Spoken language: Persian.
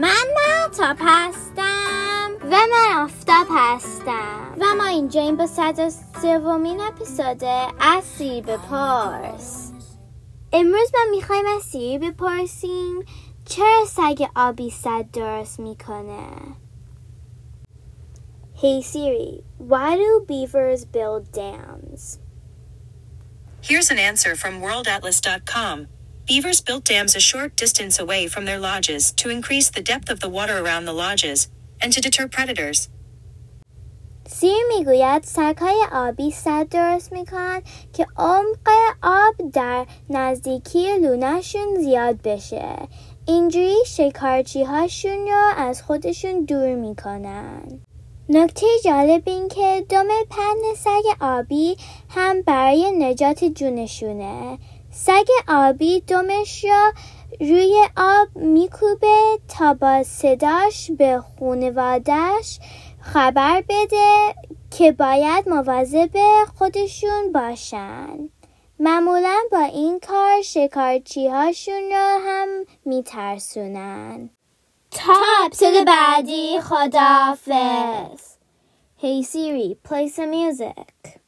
من محتاب هستم و من آفتاب هستم و ما اینجا این با صد سومین اپیزود از سیر بپرس امروز ما می‌خوایم از سیر بپرسیم چرا سگ آبی صد درست می‌کنه Hey Siri, why do beavers build dams? Here's an answer from worldatlas.com. Beavers built dams a short distance away from their lodges to increase the depth of the water around the lodges and to deter predators. سیر میگوید سگهای آبی صد درست میکنن که عمق آب در نزدیکی لونهشون زیاد بشه اینجوری شکارچی هاشون رو از خودشون دور میکنن نکته جالب این که دم پهن سگ آبی هم برای نجات جونشونه سگ آبی دمش را روی آب میکوبه تا با صداش به خونوادش خبر بده که باید مواظب خودشون باشن. معمولا با این کار شکارچی هاشون را هم میترسونن. تا اپسود بعدی خداحافظ. Hey Siri, play some music.